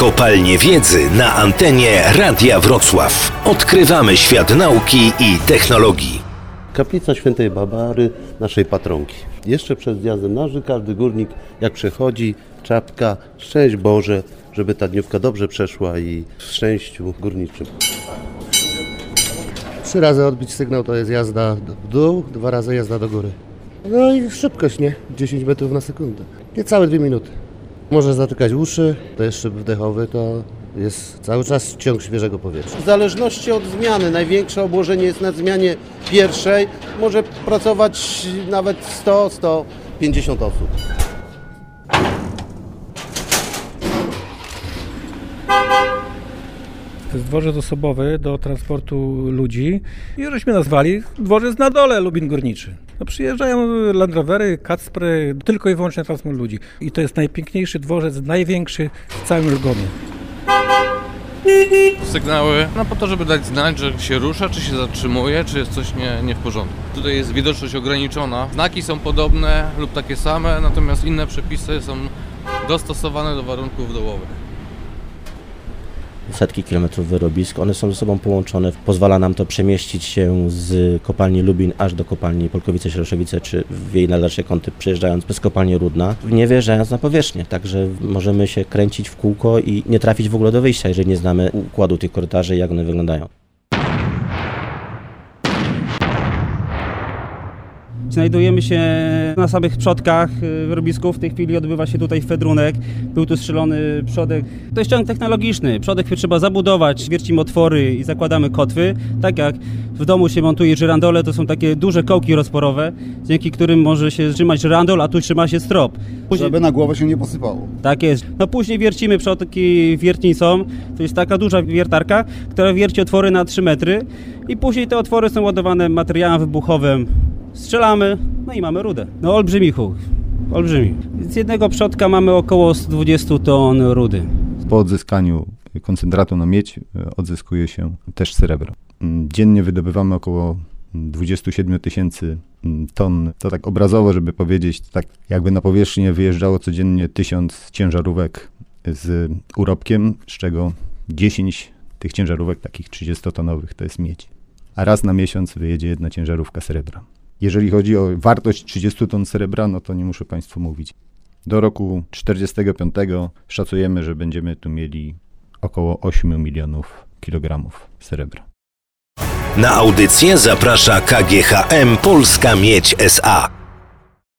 Kopalnie Wiedzy na antenie Radia Wrocław. Odkrywamy świat nauki i technologii. Kaplica Świętej Barbary, naszej patronki. Jeszcze przed zjazdem naży każdy górnik, jak przechodzi, czapka, szczęść Boże, żeby ta dniówka dobrze przeszła i w szczęściu górniczym. Trzy razy odbić sygnał to jest jazda w dół, dwa razy jazda do góry. No i szybkość, nie? 10 metrów na sekundę. Niecałe dwie minuty. Może zatykać uszy, to jest szyb wdechowy, to jest cały czas ciąg świeżego powietrza. W zależności od zmiany, największe obłożenie jest na zmianie pierwszej, może pracować nawet 100-150 osób. To jest dworzec osobowy do transportu ludzi i żeśmy nazwali dworzec na dole Lubin Górniczy. No przyjeżdżają Land Rovery, Kacpry, tylko i wyłącznie transport ludzi. I to jest najpiękniejszy dworzec, największy w całym Lugomie. sygnały, no po to, żeby dać znać, że się rusza, czy się zatrzymuje, czy jest coś nie, nie w porządku. Tutaj jest widoczność ograniczona. Znaki są podobne lub takie same, natomiast inne przepisy są dostosowane do warunków dołowych. Setki kilometrów wyrobisk. One są ze sobą połączone. Pozwala nam to przemieścić się z kopalni Lubin aż do kopalni Polkowice-Sieroszowice, czy w jej najdalsze kąty przejeżdżając przez kopalnię Rudna, nie wjeżdżając na powierzchnię. Także możemy się kręcić w kółko i nie trafić w ogóle do wyjścia, jeżeli nie znamy układu tych korytarzy jak one wyglądają. Znajdujemy się na samych przodkach y, wyrobisków. W tej chwili odbywa się tutaj fedrunek. Był tu strzelony przodek. To jest ciąg technologiczny. Przodek trzeba zabudować, wiercimy otwory i zakładamy kotwy. Tak jak w domu się montuje żyrandole, to są takie duże kołki rozporowe, dzięki którym może się trzymać żyrandol, a tu trzyma się strop. Później- Żeby na głowę się nie posypało. tak jest. No później wiercimy przodki wiertnicą. To jest taka duża wiertarka, która wierci otwory na 3 metry i później te otwory są ładowane materiałem wybuchowym. Strzelamy, no i mamy rudę. No olbrzymi huk. Olbrzymi. Z jednego przodka mamy około 120 ton rudy. Po odzyskaniu koncentratu na miedź e, odzyskuje się też srebro. Mm, Dziennie wydobywamy około 27 tysięcy mm, ton. To tak obrazowo, żeby powiedzieć, to tak jakby na powierzchnię wyjeżdżało codziennie tysiąc ciężarówek z urobkiem, z czego 10 tych ciężarówek takich 30-tonowych to jest miedź. A raz na miesiąc wyjedzie jedna ciężarówka srebra. Jeżeli chodzi o wartość 30 ton srebra, no to nie muszę Państwu mówić. Do roku 45 szacujemy, że będziemy tu mieli około 8 milionów kilogramów srebra. Na audycję zaprasza KGHM Polska Miedź SA.